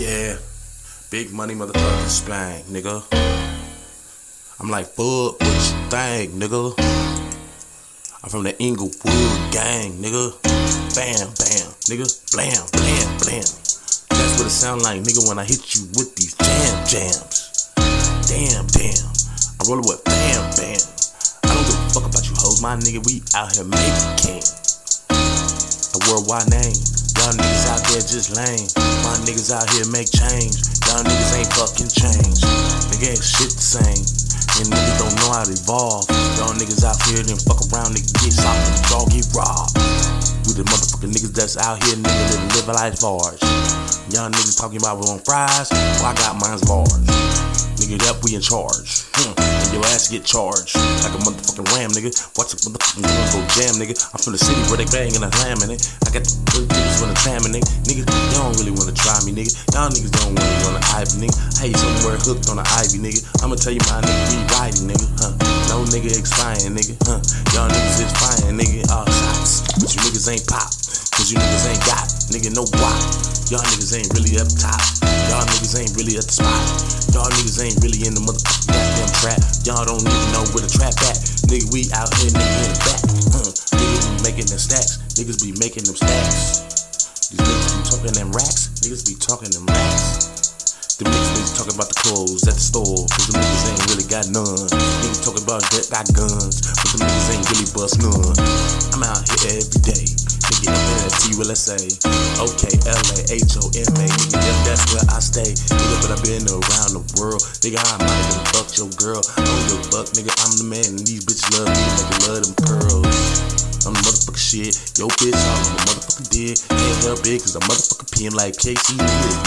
Yeah, big money motherfucking spank, nigga. I'm like, fuck what you think, nigga. I'm from the Inglewood gang, nigga. Bam, bam, nigga. Blam, blam, blam. That's what it sound like, nigga, when I hit you with these jam jams. Damn, damn. I roll it with bam, bam. I don't give a fuck about you hoes, my nigga. We out here making king. A worldwide name. Y'all niggas out there just lame. My niggas out here make change. Y'all niggas ain't fucking change. Nigga ain't shit the same. And niggas don't know how to evolve. Y'all niggas out here then fuck around, nigga get shot and dog get robbed. We the motherfucking niggas that's out here, nigga, live a life large. Y'all niggas talking about we want fries, well I got mine's large. Nigga, that we in charge. Hmm. And your ass get charged like a motherfucking ram, nigga. Watch the motherfucking gun go jam, nigga. I'm from the city where they bang and I slamming it. I got the good niggas wanna slamming it. Nigga, y'all don't really wanna try me, nigga. Y'all niggas don't really wanna ivy, nigga. Hey, somewhere hooked on the ivy, nigga. I'ma tell you my nigga, we riding, nigga. Huh? No nigga expiring, nigga. Huh? Y'all niggas is fine, nigga. All shots. But you niggas ain't pop. Cause you niggas ain't got, nigga, no guap. Y'all niggas ain't really up top. Y'all niggas ain't really at the spot. Y'all niggas ain't really in the motherfucking goddamn trap. Y'all don't even know where the trap at. Nigga, we out here, nigga, in the back. Niggas be making them stacks. Niggas be making them stacks. These niggas be talking them racks. Niggas be talking them racks. The niggas be talking about the clothes at the store. Cause the niggas ain't really got none. Niggas talking about that got guns. But the niggas ain't really bust none. I'm out here every day. Nigga, I'm at TULSA. Okay, LA, H-O-M-A. Nigga, yeah, that's where I stay. Nigga, but I've been around the world. Nigga, I might have fucked your girl. I don't give a fuck, nigga. I'm the man. in these love me. Nigga, love them pearls. I'm the motherfucking shit. Yo, bitch, I'm the motherfucking dick. Can't help it, cause I'm motherfucking PM like KC.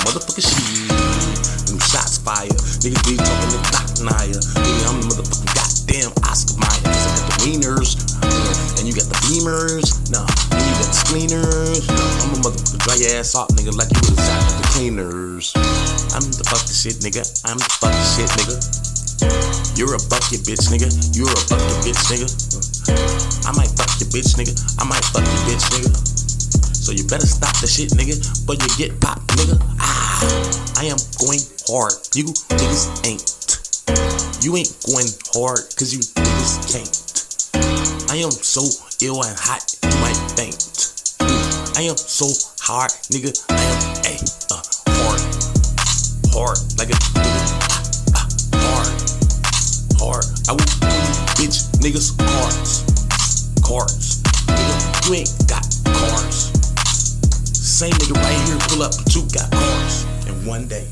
Motherfucking shit. Them shots fire. Niggas be talking to Doc Naya. Nigga, I'm the motherfucking goddamn Oscar Mayer. Cause I got the wieners. yeah, And you got the beamers. Nah, and you got the cleaners. Nah, I'm a motherfucker dry ass off, nigga, like you was out with the cleaners. I'm the fucking shit, nigga. I'm the fucking shit, nigga. You're a bucket bitch, nigga. You're a bucket bitch, nigga. I might fuck your bitch, nigga. I might fuck your bitch, nigga. So you better stop the shit, nigga, but you get popped, nigga. Ah, I am going hard. You niggas ain't. You ain't going hard, cause you niggas can't. I am so ill and hot, you might faint. I am so hard, nigga. I am a uh, hard, hard, like a nigga. I will bitch niggas cards, cards. Nigga, you ain't got cars. Same nigga right here pull up, but you got cars. And one day,